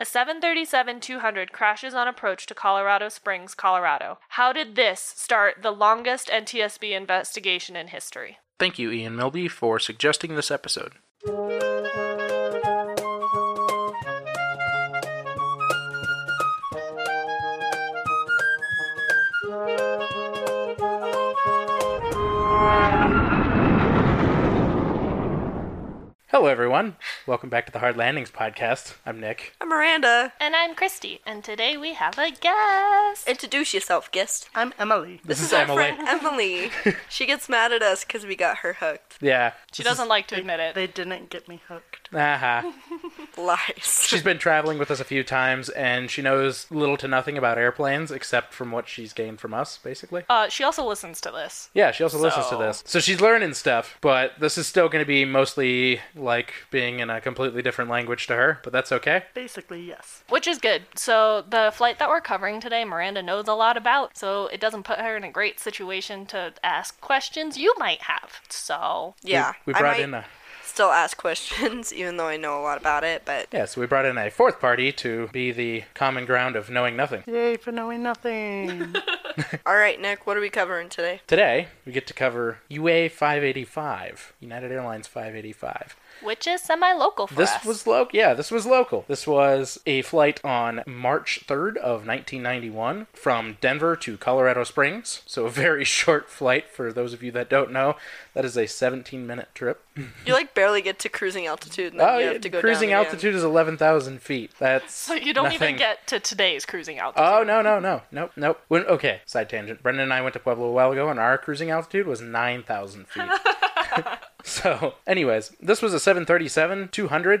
A 737-200 crashes on approach to Colorado Springs, Colorado. How did this start the longest NTSB investigation in history? Thank you, Ian Milby, for suggesting this episode. Everyone. Welcome back to the Hard Landings podcast. I'm Nick. I'm Miranda. And I'm Christy, and today we have a guest. Introduce yourself, guest. I'm Emily. This, is, our Emily. friend Emily. she gets mad at us because we got her hooked. Yeah. She doesn't like to admit it. They didn't get me hooked. Aha. Lies. She's been traveling with us a few times, and she knows little to nothing about airplanes except from what she's gained from us, basically. Uh, she also listens to this. Yeah, she also listens to this. So she's learning stuff, but this is still going to be mostly like being in a completely different language to her, but that's okay. Basically, yes. Which is good. So, the flight that we're covering today, Miranda knows a lot about, so it doesn't put her in a great situation to ask questions you might have. So, yeah. We, we brought might in a still ask questions, even though I know a lot about it, but yeah, so we brought in a fourth party to be the common ground of knowing nothing. Yay for knowing nothing. alright, Nick, what are we covering today? Today, we get to cover UA 585, United Airlines 585. Which is semi local for This us. was local. Yeah, this was local. This was a flight on March 3rd of 1991 from Denver to Colorado Springs. So a very short flight for those of you that don't know. That is a 17-minute trip. You like barely get to cruising altitude, and then Oh, you have to go cruising down again. altitude is 11,000 feet. That's So, you don't nothing. even get to today's cruising altitude. Oh no no no nope nope. When, okay, side tangent. Brendan and I went to Pueblo a while ago, and our cruising altitude was nine thousand feet. So, anyways, this was a 737-200,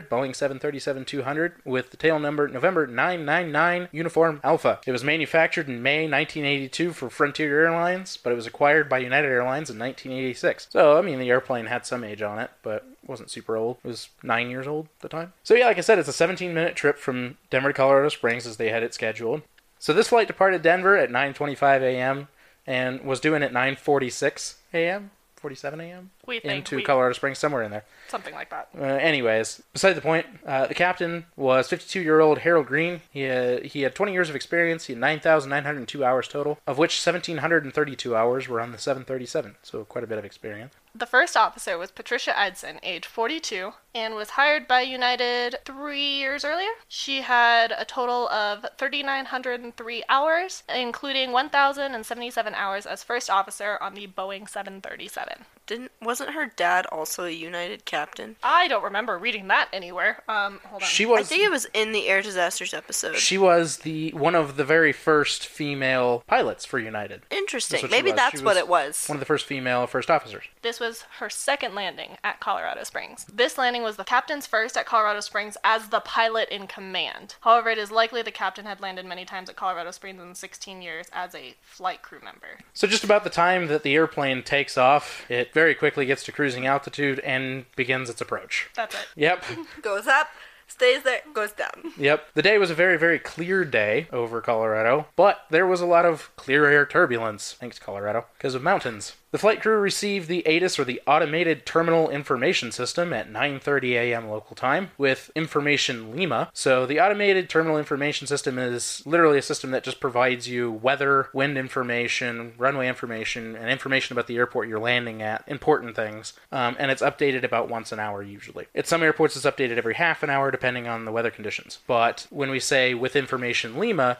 Boeing 737-200, with the tail number November 999 Uniform Alpha. It was manufactured in May 1982 for Frontier Airlines, but it was acquired by United Airlines in 1986. So, I mean, the airplane had some age on it, but wasn't super old. It was nine years old at the time. So yeah, like I said, it's a 17-minute trip from Denver to Colorado Springs as they had it scheduled. So this flight departed Denver at 9:25 a.m. and was due in at 9:46 a.m. 47 a.m. We think into we- Colorado Springs, somewhere in there. Something like that. Uh, anyways, beside the point, uh, the captain was 52-year-old Harold Green. He had, he had 20 years of experience. He had 9,902 hours total, of which 1,732 hours were on the 737. So quite a bit of experience. The first officer was Patricia Edson, age 42, and was hired by United three years earlier. She had a total of 3,903 hours, including 1,077 hours as first officer on the Boeing 737. Didn't wasn't her dad also a United captain? I don't remember reading that anywhere. Um, hold on. She was. I think it was in the air disasters episode. she was the one of the very first female pilots for United. Interesting. That's Maybe was. that's what it was. One of the first female first officers. This was her second landing at Colorado Springs. This landing was the captain's first at Colorado Springs as the pilot in command. However, it is likely the captain had landed many times at Colorado Springs in the 16 years as a flight crew member. So just about the time that the airplane takes off, it very quickly gets to cruising altitude and begins its approach. That's it. Yep. Goes up, stays there, goes down. Yep. The day was a very, very clear day over Colorado, but there was a lot of clear air turbulence, thanks Colorado, because of mountains. The flight crew received the ATIS or the Automated Terminal Information System at 9:30 a.m. local time with Information Lima. So the Automated Terminal Information System is literally a system that just provides you weather, wind information, runway information, and information about the airport you're landing at, important things. Um, and it's updated about once an hour usually. At some airports, it's updated every half an hour depending on the weather conditions. But when we say with Information Lima,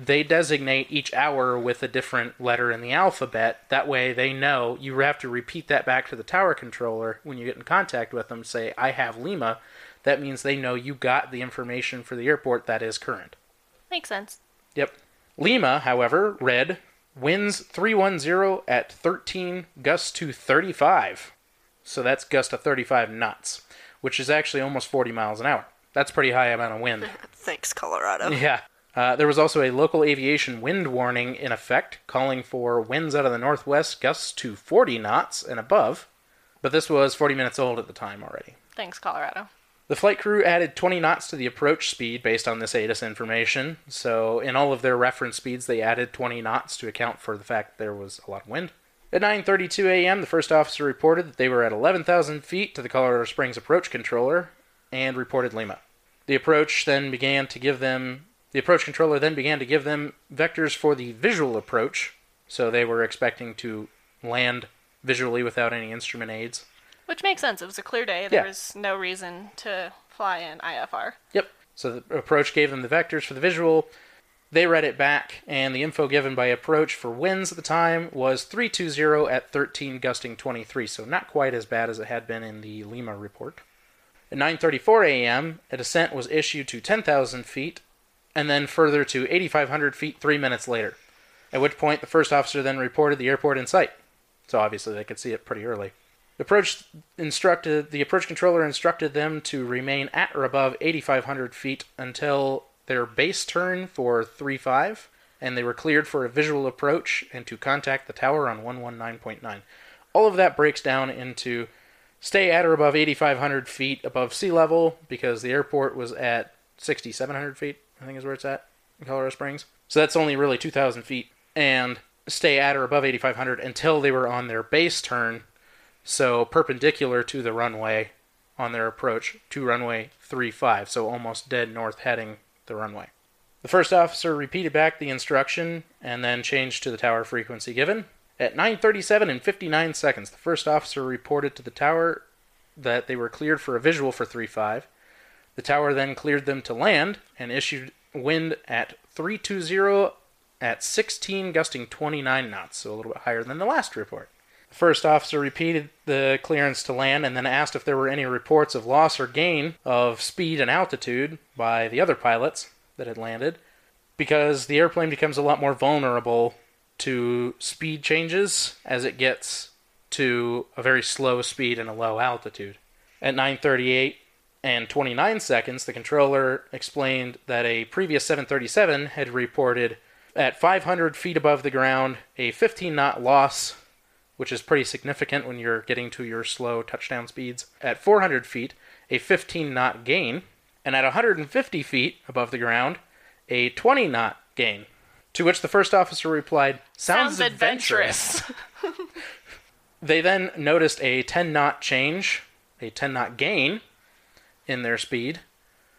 they designate each hour with a different letter in the alphabet. That way they know you have to repeat that back to the tower controller when you get in contact with them. Say, I have Lima. That means they know you got the information for the airport that is current. Makes sense. Yep. Lima, however, read winds 310 at 13, gusts to 35. So that's gust to 35 knots, which is actually almost 40 miles an hour. That's pretty high amount of wind. Thanks, Colorado. Yeah. Uh, there was also a local aviation wind warning in effect, calling for winds out of the northwest gusts to 40 knots and above. But this was 40 minutes old at the time already. Thanks, Colorado. The flight crew added 20 knots to the approach speed based on this ATIS information. So, in all of their reference speeds, they added 20 knots to account for the fact there was a lot of wind. At 9:32 a.m., the first officer reported that they were at 11,000 feet to the Colorado Springs approach controller and reported Lima. The approach then began to give them the approach controller then began to give them vectors for the visual approach, so they were expecting to land visually without any instrument aids. Which makes sense. It was a clear day. There Yeah. was no reason to fly in IFR. Yep. So the approach gave them the vectors for the visual. They read it back, and the info given by approach for winds at the time was 320 at 13, gusting 23, so not quite as bad as it had been in the Lima report. At 9:34 a.m., a descent was issued to 10,000 feet, and then further to 8,500 feet three minutes later. At which point, the first officer then reported the airport in sight. So obviously, they could see it pretty early. The approach instructed the approach controller instructed them to remain at or above 8,500 feet until their base turn for 3-5, and they were cleared for a visual approach and to contact the tower on 119.9. All of that breaks down into stay at or above 8,500 feet above sea level because the airport was at 6,700 feet, I think is where it's at in Colorado Springs. So that's only really 2,000 feet. And stay at or above 8,500 until they were on their base turn, so perpendicular to the runway on their approach to runway 35, so almost dead north heading the runway. The first officer repeated back the instruction and then changed to the tower frequency given. At 9:37 and 59 seconds, the first officer reported to the tower that they were cleared for a visual for 35. The tower then cleared them to land and issued wind at 320 at 16 gusting 29 knots, so a little bit higher than the last report. The first officer repeated the clearance to land and then asked if there were any reports of loss or gain of speed and altitude by the other pilots that had landed, because the airplane becomes a lot more vulnerable to speed changes as it gets to a very slow speed and a low altitude. At 9:38 and 29 seconds, the controller explained that a previous 737 had reported at 500 feet above the ground a 15 knot loss, which is pretty significant when you're getting to your slow touchdown speeds. At 400 feet, a 15 knot gain, and at 150 feet above the ground, a 20 knot gain. To which the first officer replied, Sounds, adventurous. They then noticed a 10 knot change, a 10 knot gain in their speed.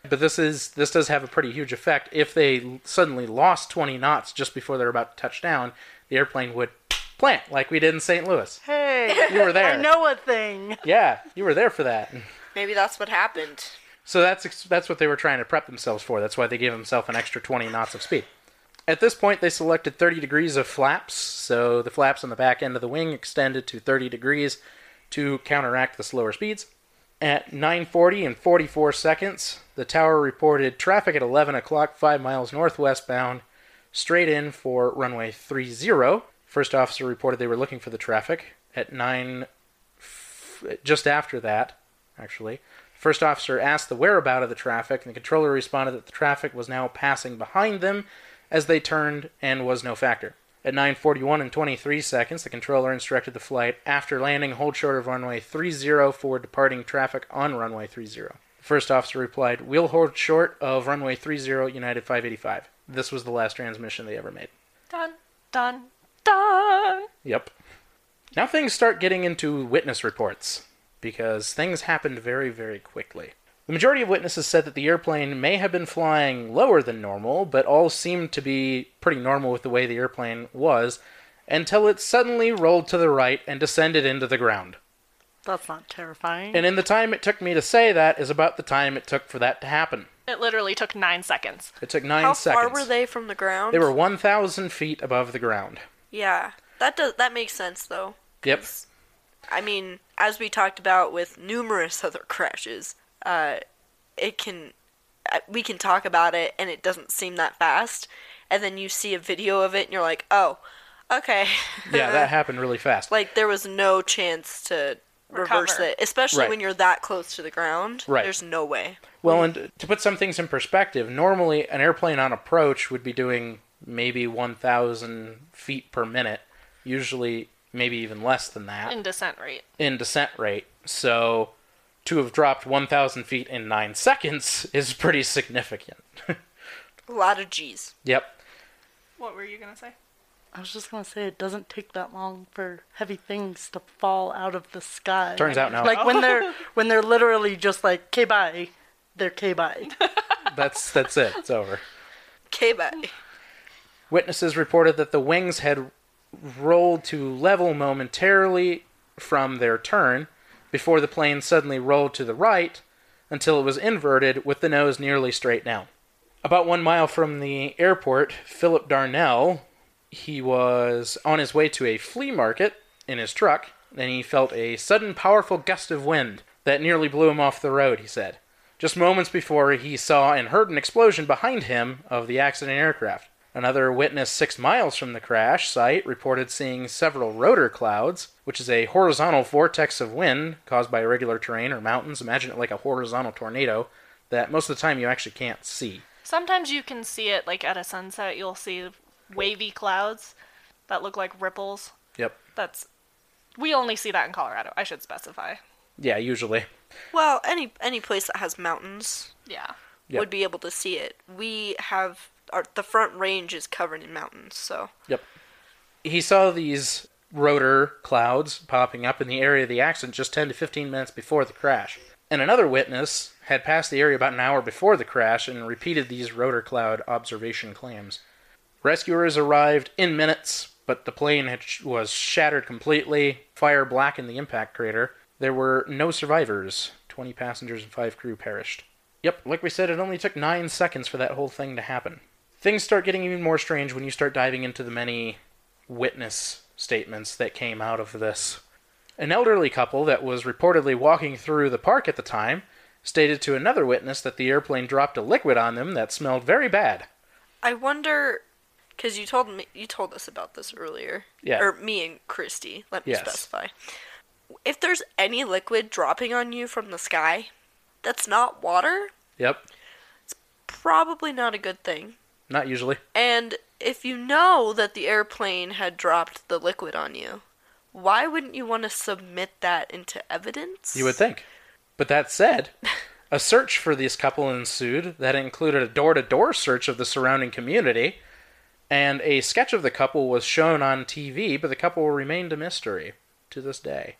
But this is this does have a pretty huge effect. If they suddenly lost 20 knots just before they're about to touch down, the airplane would plant like we did in St. Louis. Hey, You were there. I know a thing. Yeah, you were there for that. Maybe that's what happened. So that's that's what they were trying to prep themselves for. That's why they gave themselves an extra 20 knots of speed. At this point, they selected 30 degrees of flaps, so the flaps on the back end of the wing extended to 30 degrees to counteract the slower speeds. At 9:40 and 44 seconds, the tower reported traffic at 11 o'clock, 5 miles northwest bound, straight in for runway 30. First officer reported they were looking for the traffic. At 9, f- just after that, actually, First officer asked the whereabout of the traffic, and the controller responded that the traffic was now passing behind them as they turned and was no factor. At 9:41 and 23 seconds, the controller instructed the flight after landing hold short of runway 30 for departing traffic on runway 30. The first officer replied, "We'll hold short of runway 30 United 585." This was the last transmission they ever made. Dun, dun, dun. Yep. Now things start getting into witness reports because things happened very, very quickly. The majority of witnesses said that the airplane may have been flying lower than normal, but all seemed to be pretty normal with the way the airplane was until it suddenly rolled to the right and descended into the ground. That's not terrifying. And in the time it took me to say that is about the time it took for that to happen. It literally took nine seconds. It took nine How seconds. far were they from the ground? They were 1,000 feet above the ground. Yeah, that does that makes sense though. Yep. I mean, as we talked about with numerous other crashes, uh, it can uh, we can talk about it and it doesn't seem that fast, and then you see a video of it and you're like, oh, okay. Yeah, that happened really fast. like there was no chance to reverse it, especially Right. when you're that close to the ground. Right. There's no way. Well, and to put some things in perspective, normally an airplane on approach would be doing maybe 1,000 feet per minute, usually maybe even less than that In descent rate. in descent rate. So to have dropped 1,000 feet in 9 seconds is pretty significant. A lot of G's. yep. What were you gonna say? I was just gonna say it doesn't take that long for heavy things to fall out of the sky. Turns out no. Like when they're when they're literally just like, k bye, They're k bye. That's that's it. It's over. K bye. Witnesses reported that the wings had rolled to level momentarily from their turn before the plane suddenly rolled to the right until it was inverted with the nose nearly straight down. About one mile from the airport, Philip Darnell, he was on his way to a flea market in his truck, and he felt a sudden powerful gust of wind that nearly blew him off the road, he said. Just moments before, he saw and heard an explosion behind him of the accident aircraft. Another witness six miles from the crash site reported seeing several rotor clouds, which is a horizontal vortex of wind caused by irregular terrain or mountains. Imagine it like a horizontal tornado that most of the time you actually can't see. Sometimes you can see it like at a sunset. You'll see wavy clouds that look like ripples. Yep. That's we only see that in Colorado. I should specify. Yeah, usually. Well, any any place that has mountains Yeah. Yep. would be able to see it. We have our the front range is covered in mountains, so Yep. He saw these rotor clouds popping up in the area of the accident just 10 to 15 minutes before the crash. And another witness had passed the area about an hour before the crash and repeated these rotor cloud observation claims. Rescuers arrived in minutes, but the plane had, was shattered completely. Fire blackened the impact crater. There were no survivors. 20 passengers and 5 crew perished. Yep, like we said, it only took 9 seconds for that whole thing to happen. Things start getting even more strange when you start diving into the many witness statements that came out of this. An elderly couple that was reportedly walking through the park at the time stated to another witness that the airplane dropped a liquid on them that smelled very bad. I wonder because you told me you told us about this earlier. Yeah. Or me and Christy. Let me Yes. specify. If there's any liquid dropping on you from the sky, that's not water. Yep, It's Probably not a good thing. Not usually. And if you know that the airplane had dropped the liquid on you, why wouldn't you want to submit that into evidence? You would think. But that said, a search for this couple ensued that included a door to door search of the surrounding community, and a sketch of the couple was shown on TV, but the couple remained a mystery to this day.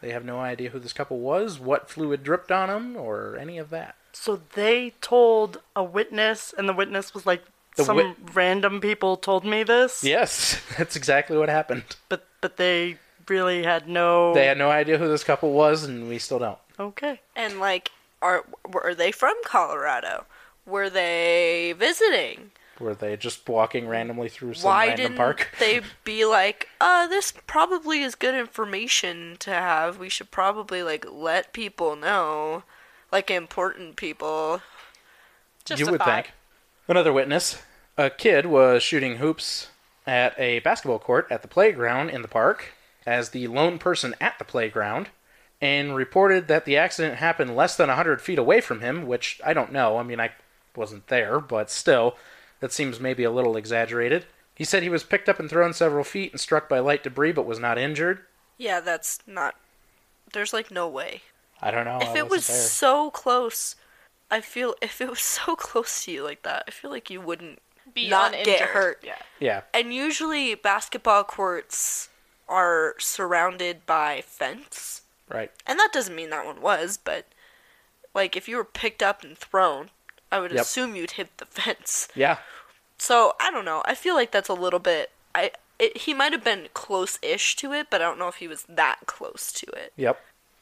They have no idea who this couple was, what fluid dripped on them, or any of that. So they told a witness, and the witness was like, The some wit- random people told me this. Yes, that's exactly what happened. But but they really had no. They had no idea who this couple was, and we still don't. Okay. And like, are were they from Colorado? Were they visiting? Were they just walking randomly through some Why random didn't park? They'd be like, uh, this probably is good information to have. We should probably like let people know, like important people. Just you a would thought. think. Another witness. A kid was shooting hoops at a basketball court at the playground in the park as the lone person at the playground and reported that the accident happened less than 100 feet away from him, which I don't know. I mean, I wasn't there, but still, that seems maybe a little exaggerated. He said he was picked up and thrown several feet and struck by light debris but was not injured. Yeah, that's not. There's like no way. I don't know. if I it was there. so close, I feel if it was so close to you like that, I feel like you wouldn't Be not uninjured. get hurt. Yeah. Yeah. And usually basketball courts are surrounded by fence. Right. And that doesn't mean that one was, but like if you were picked up and thrown, I would Yep. assume you'd hit the fence. Yeah. So I don't know. I feel like that's a little bit. I it, he might have been close-ish to it, but I don't know if he was that close to it. Yep.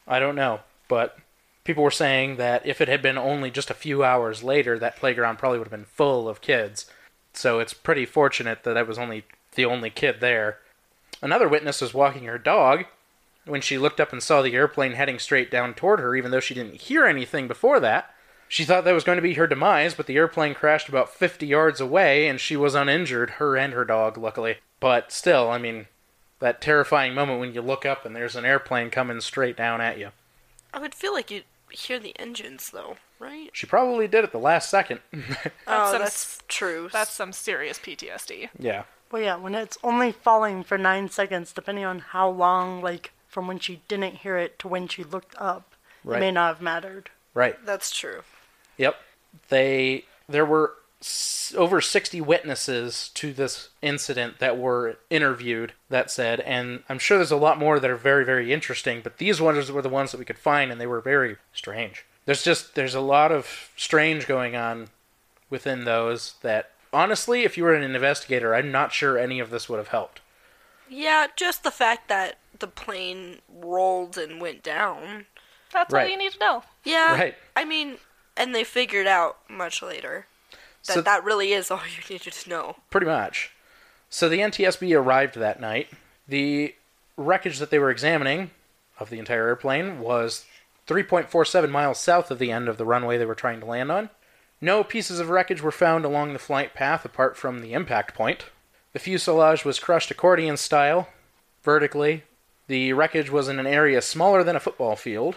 I don't know, but people were saying that if it had been only just a few hours later, that playground probably would have been full of kids. So it's pretty fortunate that I was only the only kid there. Another witness was walking her dog when she looked up and saw the airplane heading straight down toward her, even though she didn't hear anything before that. She thought that was going to be her demise, but the airplane crashed about 50 yards away and she was uninjured, her and her dog, luckily. But still, I mean, that terrifying moment when you look up and there's an airplane coming straight down at you. I would feel like you'd hear the engines though, right? She probably did at the last second. oh, some that's true. That's some serious PTSD. yeah. Well, yeah, when it's only falling for nine seconds, depending on how long, like from when she didn't hear it to when she looked up, Right. it may not have mattered. Right. that's true. Yep. They there were s- over 60 witnesses to this incident that were interviewed that said and I'm sure there's a lot more that are very very interesting, but these ones were the ones that we could find and they were very strange. There's just there's a lot of strange going on within those that honestly, if you were an investigator, I'm not sure any of this would have helped. Yeah, just the fact that the plane rolled and went down. That's all you need to know. Yeah. Right. I mean, and they figured out much later that So- that really is all you needed to know. Pretty much. So the NTSB arrived that night. The wreckage that they were examining of the entire airplane was 3.47 miles south of the end of the runway they were trying to land on. No pieces of wreckage were found along the flight path apart from the impact point. The fuselage was crushed accordion style, vertically. The wreckage was in an area smaller than a football field,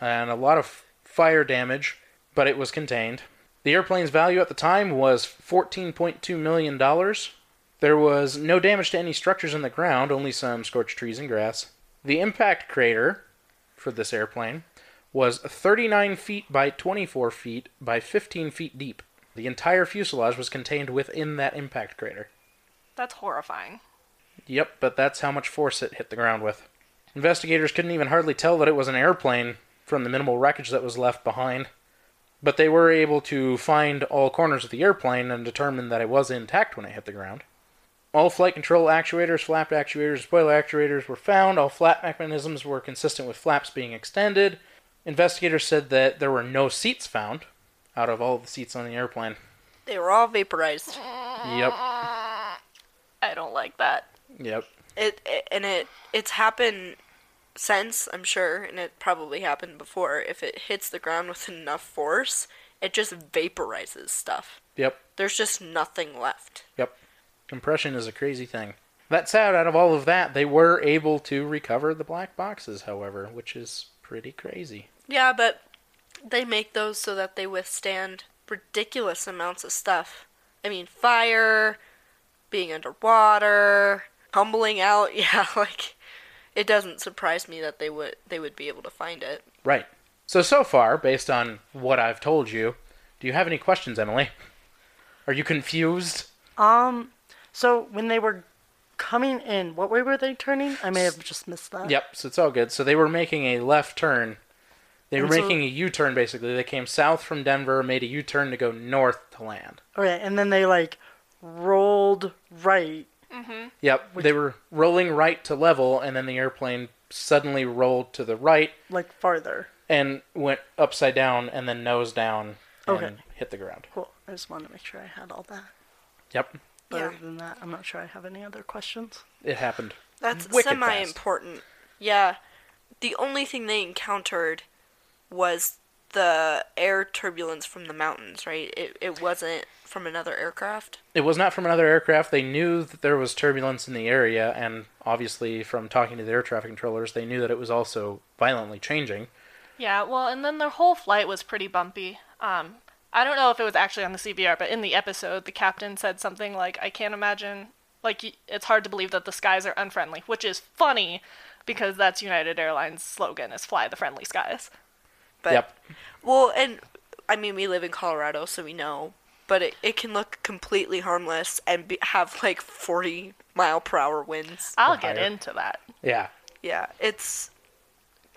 and a lot of fire damage, but it was contained. The airplane's value at the time was $14.2 million. There was no damage to any structures in the ground, only some scorched trees and grass. The impact crater for this airplane was 39 feet by 24 feet by 15 feet deep. The entire fuselage was contained within that impact crater. That's horrifying. Yep, but that's how much force it hit the ground with. Investigators couldn't even hardly tell that it was an airplane from the minimal wreckage that was left behind. But they were able to find all corners of the airplane and determine that it was intact when it hit the ground. All flight control actuators, flap actuators, spoiler actuators were found. All flap mechanisms were consistent with flaps being extended. Investigators said that there were no seats found out of all the seats on the airplane. They were all vaporized. Yep. I don't like that. Yep. It, it and it it's happened since I'm sure, and it probably happened before. If it hits the ground with enough force, it just vaporizes stuff. Yep. There's just nothing left. Yep. Compression is a crazy thing. That said, out of all of that, they were able to recover the black boxes, however, which is pretty crazy. Yeah, but they make those so that they withstand ridiculous amounts of stuff. I mean, fire, being underwater, tumbling out. Yeah, like it doesn't surprise me that they would they would be able to find it. Right. So, so far, based on what I've told you, do you have any questions, Emily? Are you confused? Um, so when they were coming in, what way were they turning? I may have just missed that. Yep, so it's all good. So they were making a left turn. They were And so- making a U turn, basically. They came south from Denver, made a U turn to go north to land. Okay, and then they like rolled right. Mm-hmm. Yep, they were rolling right to level, and then the airplane suddenly rolled to the right like farther. and went upside down and then nose down and Okay. hit the ground. Cool. I just wanted to make sure I had all that. Yep, But Yeah. other than that, I'm not sure I have any other questions. it happened. That's Wicked semi important. Yeah. The only thing they encountered was the air turbulence from the mountains, right? It it wasn't from another aircraft. It was not from another aircraft. They knew that there was turbulence in the area, and obviously, from talking to the air traffic controllers, they knew that it was also violently changing. Yeah, well, and then their whole flight was pretty bumpy. Um, I don't know if it was actually on the CVR, but in the episode, the captain said something like, "I can't imagine, like, it's hard to believe that the skies are unfriendly," which is funny because that's United Airlines' slogan is "Fly the friendly skies." But Yep. well, and I mean we live in Colorado, so we know. But it, it can look completely harmless and be, have like 40 mile per hour winds. I'll get higher. into that. Yeah. Yeah, it's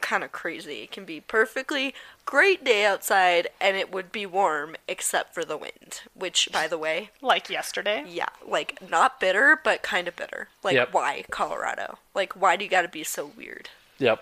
kind of crazy. It can be perfectly great day outside and it would be warm except for the wind, which by the way, Like yesterday. yeah, like not bitter but kind of bitter. Like Yep. why Colorado? Like why do you got to be so weird? Yep.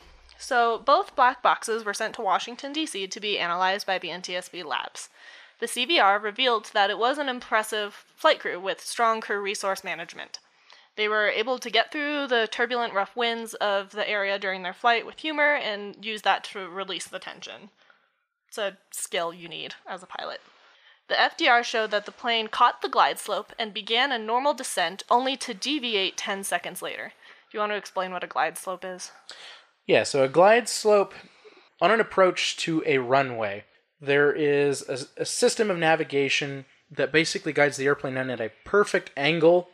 So both black boxes were sent to Washington, D.C. to be analyzed by the NTSB labs. The CVR revealed that it was an impressive flight crew with strong crew resource management. They were able to get through the turbulent, rough winds of the area during their flight with humor and use that to release the tension. It's a skill you need as a pilot. The FDR showed that the plane caught the glide slope and began a normal descent only to deviate 10 seconds later. Do you want to explain what a glide slope is? Yeah, so a glide slope On an approach to a runway, there is a, a system of navigation that basically guides the airplane in at a perfect angle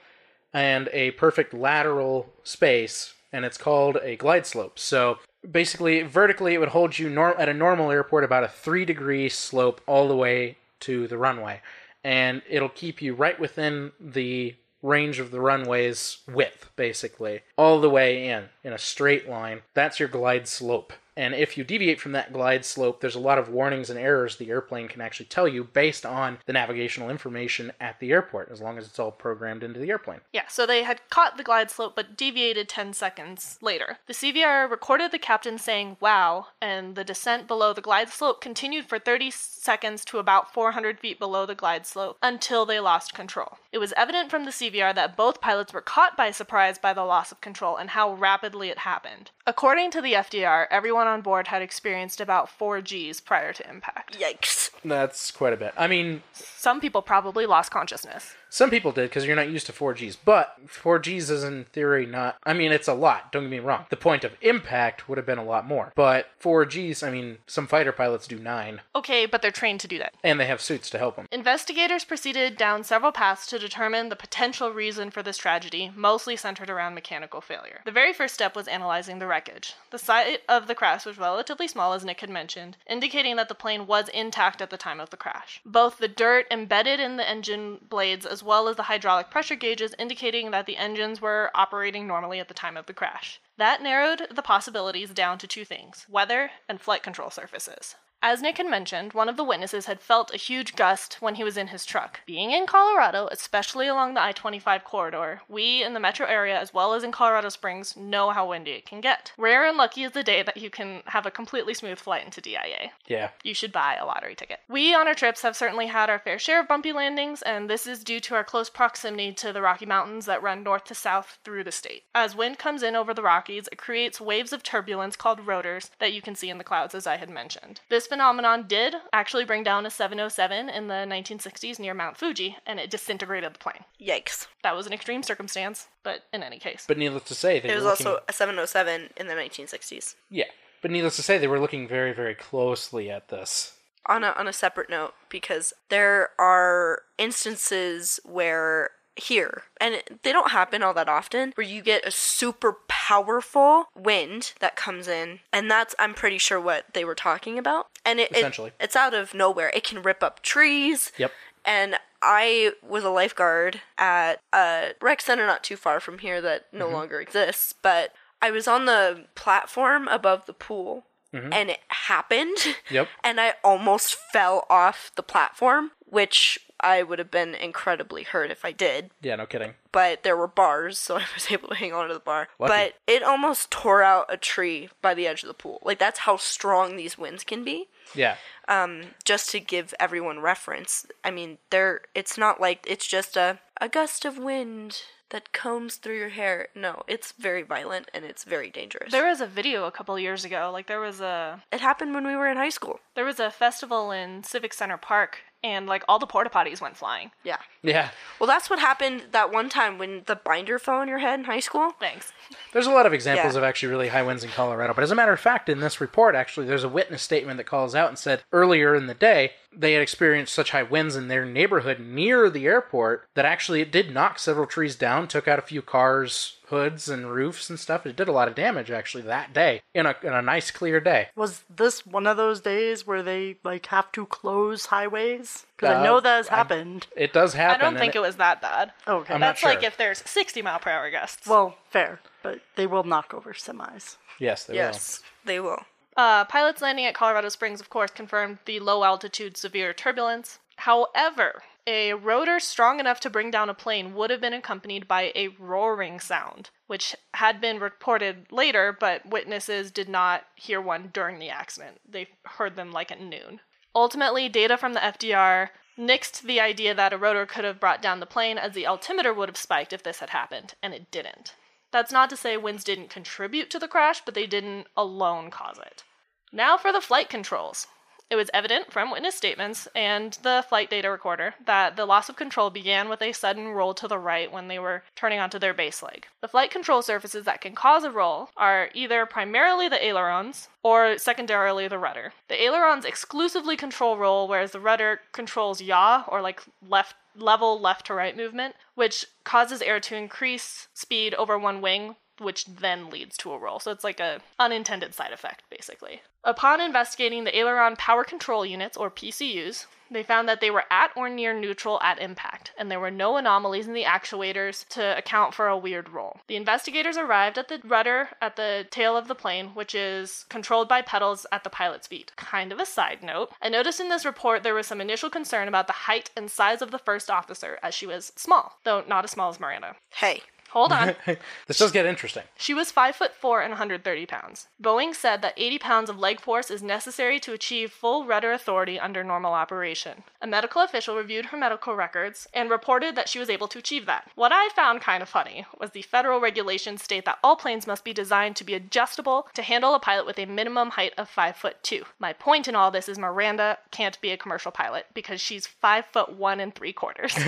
and a perfect lateral space, and it's called a glide slope. So basically, vertically, it would hold you norm- at a normal airport about a three degree slope all the way to the runway, and it'll keep you right within the range of the runway's width, basically, all the way in in a straight line. That's your glide slope. And if you deviate from that glide slope, there's a lot of warnings and errors the airplane can actually tell you based on the navigational information at the airport, as long as it's all programmed into the airplane. Yeah, so they had caught the glide slope but deviated 10 seconds later. The CVR recorded the captain saying, wow, and the descent below the glide slope continued for 30 seconds to about 400 feet below the glide slope until they lost control. It was evident from the CVR that both pilots were caught by surprise by the loss of control and how rapidly it happened. According to the FDR, everyone on board had experienced about 4 Gs prior to impact. Yikes. That's quite a bit. I mean, Some people probably lost consciousness. Some people did because you're not used to 4Gs, but 4Gs is in theory not. I mean, it's a lot, don't get me wrong. The point of impact would have been a lot more. But 4Gs, I mean, some fighter pilots do 9, Okay, but they're trained to do that. and they have suits to help them. Investigators proceeded down several paths to determine the potential reason for this tragedy, mostly centered around mechanical failure. The very first step was analyzing the wreckage. The site of the crash was relatively small, as Nick had mentioned, indicating that the plane was intact at the time of the crash. Both the dirt embedded in the engine blades as well as the hydraulic pressure gauges indicating that the engines were operating normally at the time of the crash. That narrowed the possibilities down to two things weather and flight control surfaces. As Nick had mentioned, one of the witnesses had felt a huge gust when he was in his truck. Being in Colorado, especially along the I 25 corridor, we in the metro area as well as in Colorado Springs know how windy it can get. Rare and lucky is the day that you can have a completely smooth flight into DIA. Yeah. You should buy a lottery ticket. We on our trips have certainly had our fair share of bumpy landings, and this is due to our close proximity to the Rocky Mountains that run north to south through the state. As wind comes in over the Rockies, it creates waves of turbulence called rotors that you can see in the clouds, as I had mentioned. This phenomenon did actually bring down a 707 in the 1960s near Mount Fuji, and it disintegrated the plane. Yikes. That was an extreme circumstance, but in any case. But needless to say, they It was were looking, also a 707 in the 1960s. yeah. But needless to say, they were looking very, very closely at this. on a on a separate note because there are instances where here. And they don't happen all that often where you get a super powerful wind that comes in and that's i'm pretty sure what they were talking about. And it, it- it's out of nowhere. It can rip up trees. Yep. and I was a lifeguard at a rec center not too far from here that no mm-hmm. longer exists, but I was on the platform above the pool mm-hmm. and it happened. Yep. And I almost fell off the platform, which I would have been incredibly hurt if I did. Yeah, no kidding. But there were bars, so I was able to hang on to the bar. Lucky. But it almost tore out a tree by the edge of the pool. Like, that's how strong these winds can be Yeah. Um, just to give everyone reference. I mean, there it's not like it's just a a gust of wind that combs through your hair. No, it's very violent and it's very dangerous. There was a video a couple years ago, like there was a it happened when we were in high school. there was a festival in Civic Center Park and like all the porta potties went flying. Yeah. Yeah. Well, that's what happened that one time when the binder fell on your head in high school. Thanks. There's a lot of examples Yeah. of actually really high winds in Colorado. But as a matter of fact, in this report, actually, there's a witness statement that calls out and said earlier in the day they had experienced such high winds in their neighborhood near the airport that actually it did knock several trees down, took out a few cars' hoods and roofs and stuff. It did a lot of damage actually that day in a in a nice clear day. Was this one of those days where they like have to close highways? Because Uh, I know that has I- happened. It does happen. I don't think it was that bad. okay. I'm not That's like if there's 60 mile per hour gusts. well, fair, but they will knock over semis. Yes, they will. Yes, they will. Uh, pilots landing at Colorado Springs, of course, confirmed the low altitude severe turbulence. However, a rotor strong enough to bring down a plane would have been accompanied by a roaring sound, which had been reported later, but witnesses did not hear one during the accident. They heard them like at noon. Ultimately, data from the FDR nixed the idea that a rotor could have brought down the plane as the altimeter would have spiked if this had happened, and it didn't. That's not to say winds didn't contribute to the crash, but they didn't alone cause it. Now for the flight controls. It was evident from witness statements and the flight data recorder that the loss of control began with a sudden roll to the right when they were turning onto their base leg. The flight control surfaces that can cause a roll are either primarily the ailerons or secondarily the rudder. The ailerons exclusively control roll, whereas the rudder controls yaw or like left level left to right movement, which causes air to increase speed over one wing which then leads to a roll. So it's like a unintended side effect, basically. Upon investigating the aileron power control units, or PCUs, they found that they were at or near neutral at impact, and there were no anomalies in the actuators to account for a weird roll. The investigators arrived at the rudder at the tail of the plane, which is controlled by pedals at the pilot's feet. Kind of a side note. I noticed in this report there was some initial concern about the height and size of the first officer, as she was small, though not as small as Miranda. Hey, Hold on. This does get interesting. She was 5 foot 4 and 130 pounds. Boeing said that 80 pounds of leg force is necessary to achieve full rudder authority under normal operation. A medical official reviewed her medical records and reported that she was able to achieve that. What I found kind of funny was the federal regulations state that all planes must be designed to be adjustable to handle a pilot with a minimum height of 5 foot 2. My point in all this is Miranda can't be a commercial pilot because she's 5 foot 1 and 3 quarters.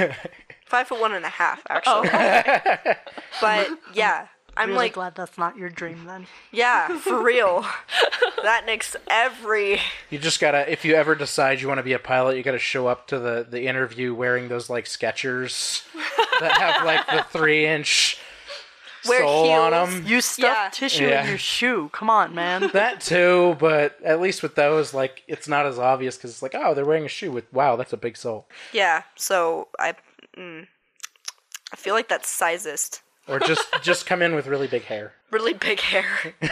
five foot one and a half, oh. actually. but yeah, I'm really like, glad that's not your dream then. yeah, for real. that makes every. You just gotta, if you ever decide you want to be a pilot, you gotta show up to the, the interview wearing those like Skechers that have like the three inch Wear sole on them. You stuffed Yeah. tissue Yeah. in your shoe. Come on, man. That too, but at least with those, like it's not as obvious because it's like, oh, they're wearing a shoe with wow, that's a big sole. Yeah, so I. Mm, I feel like that's sizest. Or just just come in with really big hair. Really big hair.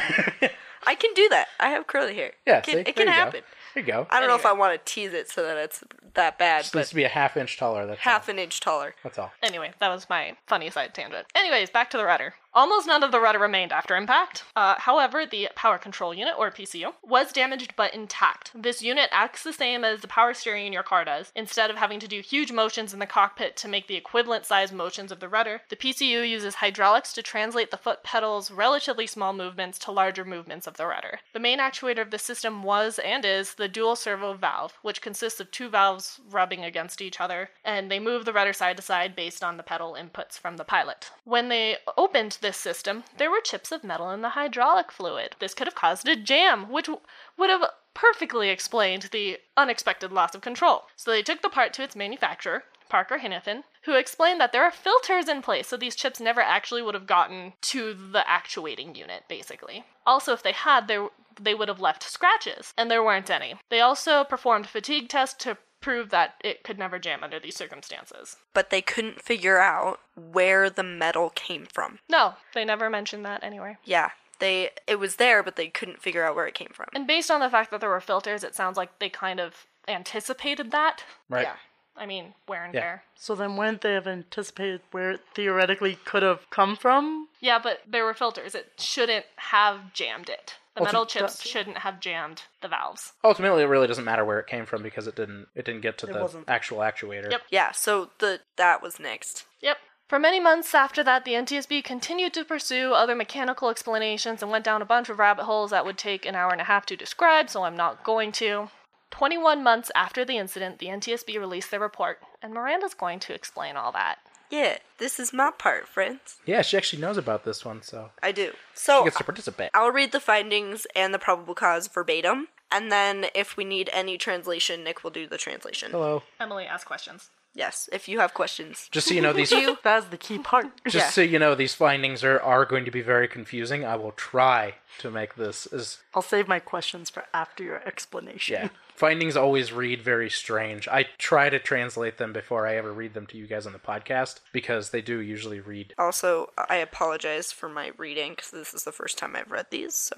I can do that. I have curly hair. Yeah, it can, see? it There can you go. happen. There you go. I don't know if I want to tease it so that it's that bad, Just needs to be a half inch taller. That's half all. an inch taller. That's all. Anyway, that was my funny side tangent. Anyways, back to the rudder. Almost none of the rudder remained after impact. Uh, however, the power control unit, or PCU, was damaged but intact. This unit acts the same as the power steering in your car does. Instead of having to do huge motions in the cockpit to make the equivalent size motions of the rudder, the PCU uses hydraulics to translate the foot pedal's relatively small movements to larger movements of the rudder. The main actuator of the system was and is the dual servo valve, which consists of two valves rubbing against each other, and they move the rudder side to side based on the pedal inputs from the pilot. When they opened this system, there were chips of metal in the hydraulic fluid. This could have caused a jam, which w- would have perfectly explained the unexpected loss of control. So they took the part to its manufacturer, Parker Hannifin, who explained that there are filters in place so these chips never actually would have gotten to the actuating unit, basically. Also, if they had, they, they would have left scratches, and there weren't any. They also performed fatigue tests to prove that it could never jam under these circumstances. But they couldn't figure out where the metal came from. No, they never mentioned that anywhere. Yeah, they it was there, but they couldn't figure out where it came from. And based on the fact that there were filters, it sounds like they kind of anticipated that. Right. Yeah. I mean, wear and Yeah. tear. So then wouldn't they have anticipated where it theoretically could have come from? Yeah, but there were filters. It shouldn't have jammed it. The Well, to- metal chips to- shouldn't have jammed the valves. Ultimately, it really doesn't matter where it came from because it didn't it didn't get to It the wasn't. actual actuator. Yep. Yeah, so the that was next. Yep. For many months after that, the NTSB continued to pursue other mechanical explanations and went down a bunch of rabbit holes that would take an hour and a half to describe, so I'm not going to. 21 months after the incident, the NTSB released their report, and Miranda's going to explain all that. Yeah, this is my part, friends. Yeah, she actually knows about this one, so I do. So she So gets to participate. I'll read the findings and the probable cause verbatim, and then if we need any translation, Nick will do the translation. Hello. Emily, ask questions. Yes, if you have questions. Just so you know, these That's the key part. just Yeah. so you know, these findings are are going to be very confusing. I will try to make this as I'll save my questions for after your explanation. yeah. Findings always read very strange. I try to translate them before I ever read them to you guys on the podcast because they do usually read. Also, I apologize for my reading because this is the first time I've read these. So,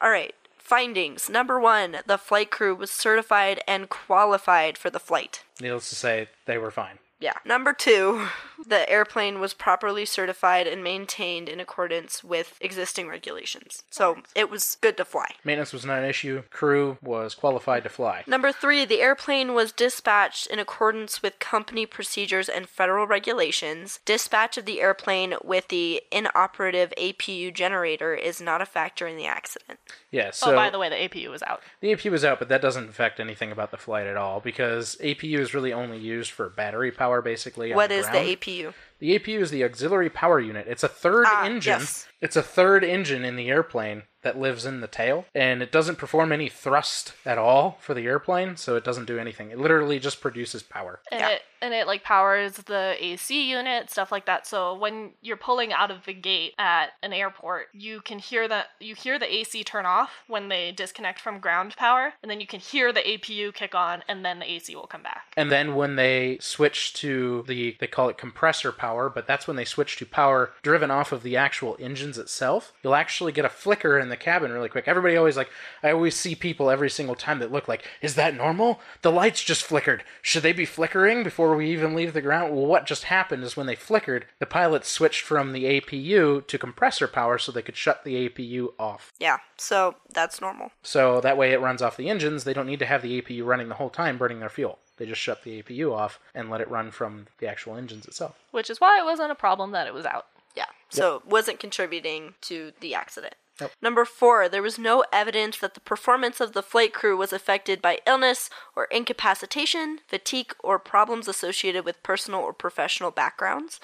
all right. Findings. Number one, the flight crew was certified and qualified for the flight. Needless to say, they were fine. Yeah. Number two, The airplane was properly certified and maintained in accordance with existing regulations. So it was good to fly. Maintenance was not an issue. Crew was qualified to fly. Number three, the airplane was dispatched in accordance with company procedures and federal regulations. Dispatch of the airplane with the inoperative APU generator is not a factor in the accident. Yeah, so oh, by the way, the APU was out. the APU was out, but that doesn't affect anything about the flight at all because APU is really only used for battery power, basically. on the is ground. the APU? you. The APU is the auxiliary power unit. It's a third Ah, engine. yes. It's a third engine in the airplane that lives in the tail, and it doesn't perform any thrust at all for the airplane, so it doesn't do anything. It literally just produces power. And Yeah. it and it like powers the AC unit, stuff like that. So when you're pulling out of the gate at an airport, you can hear the you hear the AC turn off when they disconnect from ground power, and then you can hear the APU kick on, and then the AC will come back. And then when they switch to the, they call it compressor power, but that's when they switch to power driven off of the actual engines itself. You'll actually get a flicker in the cabin really quick. Everybody always like, I always see people every single time that look like, is that normal? The lights just flickered. Should they be flickering before we even leave the ground? Well, what just happened is when they flickered, the pilots switched from the APU to compressor power so they could shut the APU off. Yeah, so that's normal. So that way it runs off the engines. They don't need to have the APU running the whole time burning their fuel. They just shut the APU off and let it run from the actual engines itself. Which is why it wasn't a problem that it was out. Yeah, so it wasn't contributing to the accident. Nope. Number four, there was no evidence that the performance of the flight crew was affected by illness or incapacitation, fatigue, or problems associated with personal or professional backgrounds.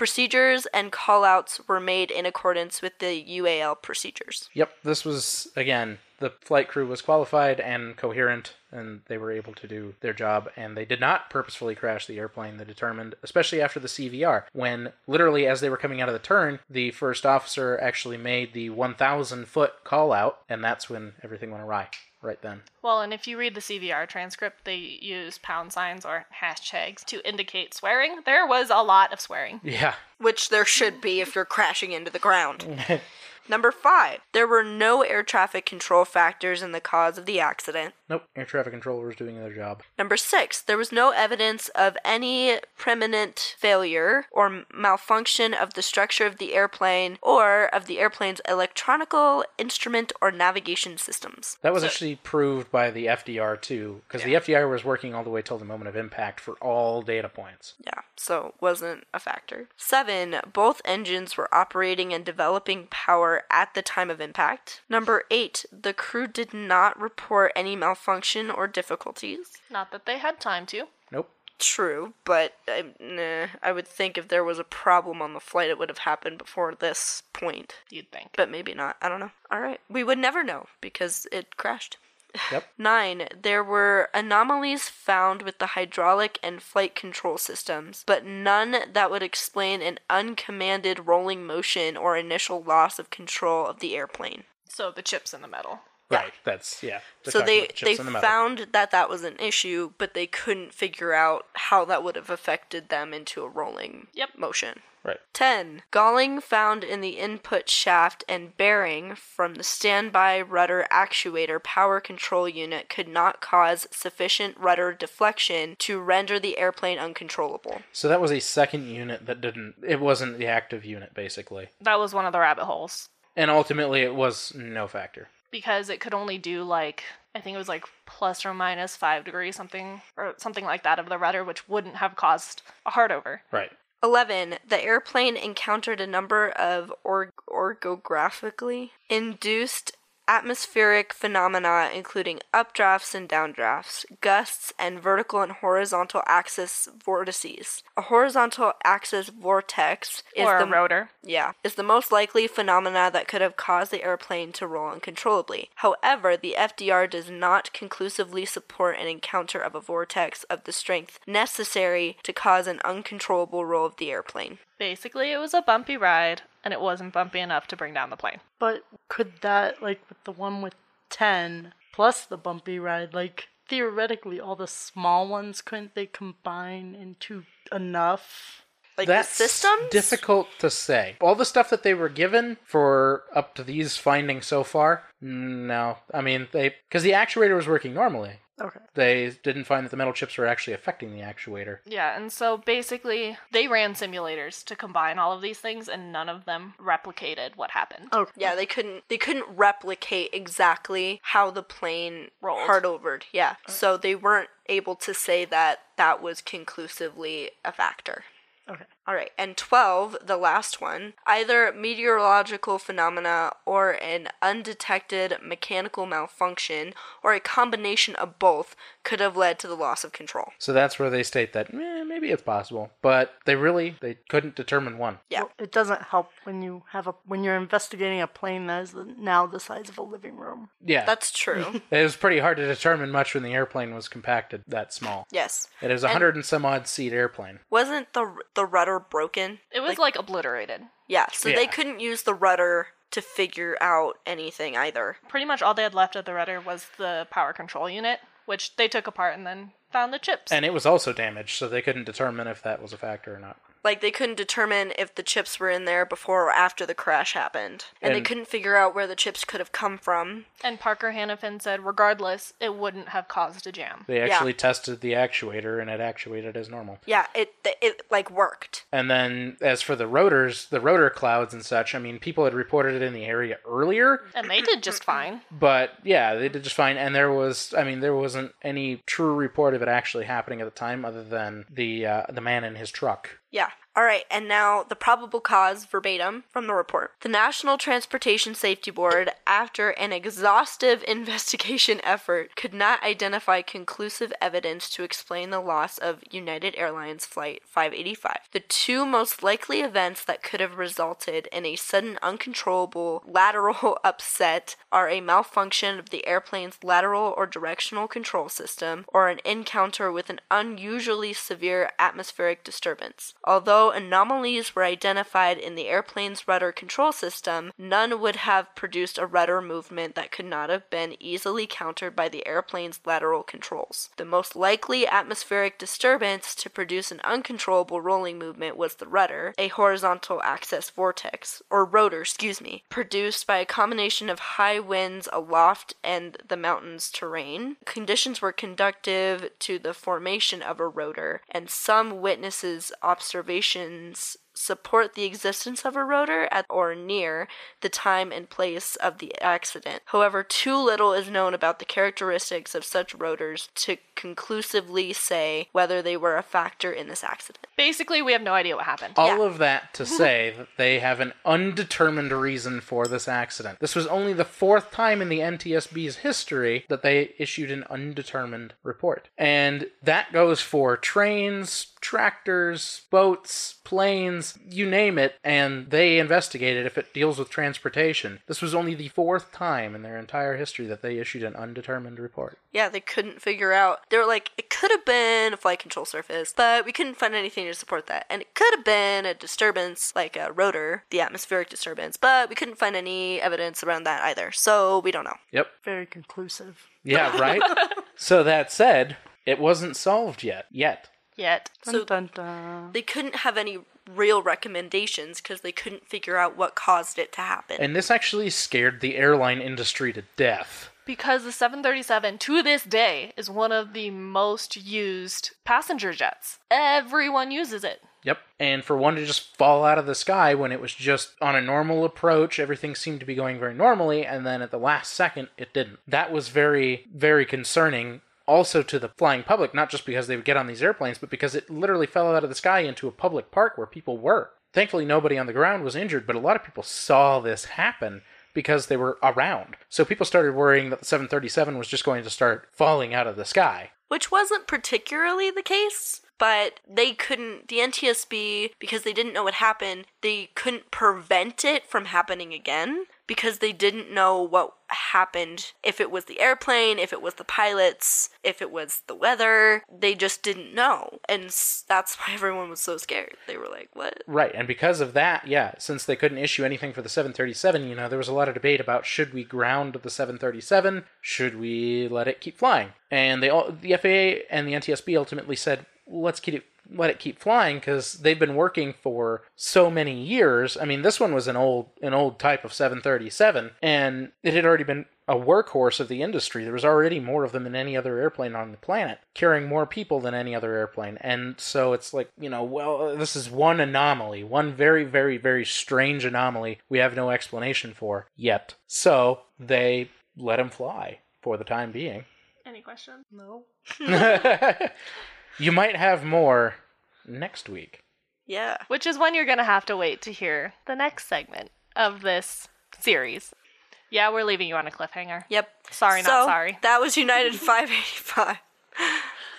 Procedures and callouts were made in accordance with the UAL procedures. Yep, this was again the flight crew was qualified and coherent, and they were able to do their job. And they did not purposefully crash the airplane. They determined, especially after the CVR, when literally as they were coming out of the turn, the first officer actually made the 1,000 foot call out, and that's when everything went awry. Right then. Well, and if you read the CVR transcript, they use pound signs or hashtags to indicate swearing. There was a lot of swearing. Yeah, which there should be if you're crashing into the ground. Number five, there were no air traffic control factors in the cause of the accident. nope. Air traffic controller was doing their job. Number six, there was no evidence of any permanent failure or malfunction of the structure of the airplane or of the airplane's electronical instrument or navigation systems. That was actually proved by the FDR too, because the FDR was working all the way till the moment of impact for all data points. Yeah, so wasn't a factor. Seven, both engines were operating and developing power at the time of impact. Number eight, the crew did not report any malfunction or difficulties. Not that they had time to. Nope. True, but I, nah, I would think if there was a problem on the flight, it would have happened before this point. You'd think. But maybe not. I don't know. All right. We would never know because it crashed. Yep. Nine, there were anomalies found with the hydraulic and flight control systems, but none that would explain an uncommanded rolling motion or initial loss of control of the airplane. So the chips in the metal. Right. That's yeah. So they about they the found that that was an issue, but they couldn't figure out how that would have affected them into a rolling Yep. motion. Right. 10. Galling found in the input shaft and bearing from the standby rudder actuator power control unit could not cause sufficient rudder deflection to render the airplane uncontrollable. So that was a second unit that didn't. It wasn't the active unit, basically. That was one of the rabbit holes. And ultimately, it was no factor. because it could only do like I think it was like plus or minus five degrees something or something like that of the rudder, which wouldn't have caused a hard over. Right. 11. The airplane encountered a number of org- induced atmospheric phenomena, including updrafts and downdrafts, gusts, and vertical and horizontal axis vortices. A horizontal axis vortex is or the rotor. yeah, is the most likely phenomena that could have caused the airplane to roll uncontrollably. However, the FDR does not conclusively support an encounter of a vortex of the strength necessary to cause an uncontrollable roll of the airplane. Basically, it was a bumpy ride, and it wasn't bumpy enough to bring down the plane. But could that, like with the one with 10 plus the bumpy ride, like theoretically all the small ones, couldn't they combine into enough? Like That's the systems? difficult to say. All the stuff that they were given for up to these findings so far, no. I mean, they because the actuator was working normally. Okay. They didn't find that the metal chips were actually affecting the actuator. Yeah, and so basically, they ran simulators to combine all of these things, and none of them replicated what happened. Okay. Yeah, they couldn't they couldn't replicate exactly how the plane Rolled. hard overed. Yeah. So they weren't able to say that that was conclusively a factor. Okay. All right, and 12, the last one, either meteorological phenomena or an undetected mechanical malfunction or a combination of both could have led to the loss of control. So that's where they state that eh, maybe it's possible, but they really they couldn't determine one. Yeah. Well, it doesn't help when you have a when you're investigating a plane that is now the size of a living room. Yeah, That's true. it was pretty hard to determine much when the airplane was compacted that small. yes. It is a hundred and some odd seat airplane. Wasn't the the rudder broken? It was like, obliterated. Yeah, so they couldn't use the rudder to figure out anything either. Pretty much all they had left of the rudder was the power control unit, which they took apart and then found the chips. And it was also damaged, so they couldn't determine if that was a factor or not. Like they couldn't determine if the chips were in there before or after the crash happened. And, they couldn't figure out where the chips could have come from. And Parker Hannifin said, regardless, it wouldn't have caused a jam. They actually tested the actuator and it actuated as normal. Yeah, it it like worked. And then as for the rotors, the rotor clouds and such, I mean, people had reported it in the area earlier, And they did just fine. but yeah, they did just fine. And there was, I mean, there wasn't any true report of it actually happening at the time, other than the uh, the man in his truck. Yeah. All right, and now the probable cause verbatim from the report. The National Transportation Safety Board, after an exhaustive investigation effort, could not identify conclusive evidence to explain the loss of United Airlines Flight 585. The two most likely events that could have resulted in a sudden uncontrollable lateral upset are a malfunction of the airplane's lateral or directional control system or an encounter with an unusually severe atmospheric disturbance. Although anomalies were identified in the airplane's rudder control system, none would have produced a rudder movement that could not have been easily countered by the airplane's lateral controls. The most likely atmospheric disturbance to produce an uncontrollable rolling movement was the rudder, a horizontal axis vortex, or rotor, excuse me, produced by a combination of high winds aloft and the mountain's terrain. Conditions were conductive to the formation of a rotor, and some witnesses' observations emotions support the existence of a rotor at or near the time and place of the accident. However, too little is known about the characteristics of such rotors to conclusively say whether they were a factor in this accident. Basically, we have no idea what happened. All Yeah. of that to say that they have an undetermined reason for this accident. This was only the fourth time in the NTSB's history that they issued an undetermined report. And that goes for trains, tractors, boats, planes, you name it, and they investigate it if it deals with transportation. This was only the fourth time in their entire history that they issued an undetermined report. Yeah, they couldn't figure out. They were like, it could have been a flight control surface, but we couldn't find anything to support that. And it could have been a disturbance, like a rotor, the atmospheric disturbance, but we couldn't find any evidence around that either. So we don't know. Yep. Very conclusive. Yeah, right? so that said, it wasn't solved yet. Yet. Yet. Dun, So- dun, dun. They couldn't have any real recommendations because they couldn't figure out what caused it to happen. And this actually scared the airline industry to death. Because the 737 to this day is one of the most used passenger jets. Everyone uses it. Yep. And for one to just fall out of the sky when it was just on a normal approach, everything seemed to be going very normally, and then at the last second, it didn't. That was very, very concerning. Also to the flying public, not just because they would get on these airplanes, but because it literally fell out of the sky into a public park where people were. Thankfully, nobody on the ground was injured, but a lot of people saw this happen because they were around. So people started worrying that the 737 was just going to start falling out of the sky. which wasn't particularly the case. But they couldn't, the NTSB, because they didn't know what happened, they couldn't prevent it from happening again because they didn't know what happened. If it was the airplane, if it was the pilots, if it was the weather, they just didn't know. And that's why everyone was so scared. They were like, what? Right, and because of that, yeah, since they couldn't issue anything for the 737, you know, there was a lot of debate about should we ground the 737, should we let it keep flying? And they all, the FAA and the NTSB ultimately said, let's keep it let it keep flying because they've been working for so many years. I mean, this one was an old an old type of 737, and it had already been a workhorse of the industry. There was already more of them than any other airplane on the planet, carrying more people than any other airplane. And so it's like, you know, well, this is one anomaly, one very, very, very strange anomaly we have no explanation for yet. So they let him fly for the time being. Any questions? No. you might have more next week. Yeah. Which is when you're going to have to wait to hear the next segment of this series. Yeah, we're leaving you on a cliffhanger. Yep. Sorry, not sorry. That was United 585.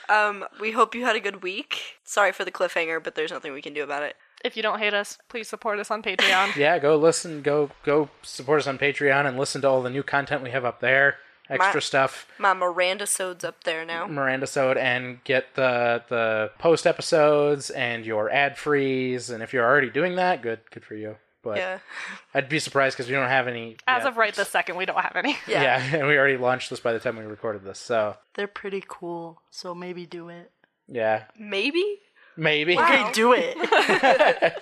Um, we hope you had a good week. Sorry for the cliffhanger, but there's nothing we can do about it. If you don't hate us, please support us on Patreon. Yeah, go listen, go go support us on Patreon and listen to all the new content we have up there. Extra My- stuff, My Miranda sode's up there now. Miranda Sode, and get the the post episodes and your ad frees. And if you're already doing that, good, good for you. But Yeah. I'd be surprised because we don't have any. As yet. of right this second, we don't have any. Yeah. yeah, and we already launched this by the time we recorded this. So They're pretty cool, so maybe do it. yeah, Maybe? maybe. Okay, do it.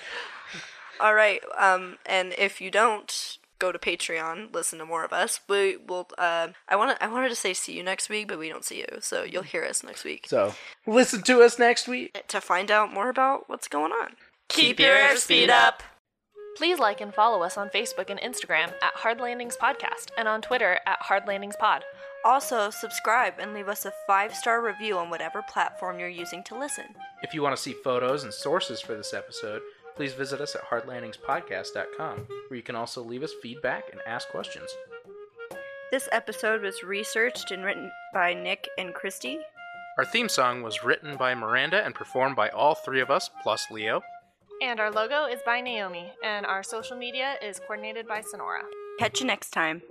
All right. Um, and if you don't go to Patreon, listen to more of us. We will. Uh, I want to. I wanted to say see you next week, but we don't see you, so you'll hear us next week So listen to us next week. to find out more about what's going on. Keep your airspeed up. Please like and follow us on Facebook and Instagram at Hard Landings Podcast and on Twitter at Hard Landings Pod. Also, subscribe and leave us a five star review on whatever platform you're using to listen. If you want to see photos and sources for this episode, please visit us at hardlandingspodcast.com, where you can also leave us feedback and ask questions. This episode was researched and written by Nick and Christy. Our theme song was written by Miranda and performed by all three of us, plus Leo. And our logo is by Naomi, and our social media is coordinated by Sonora. Catch you next time.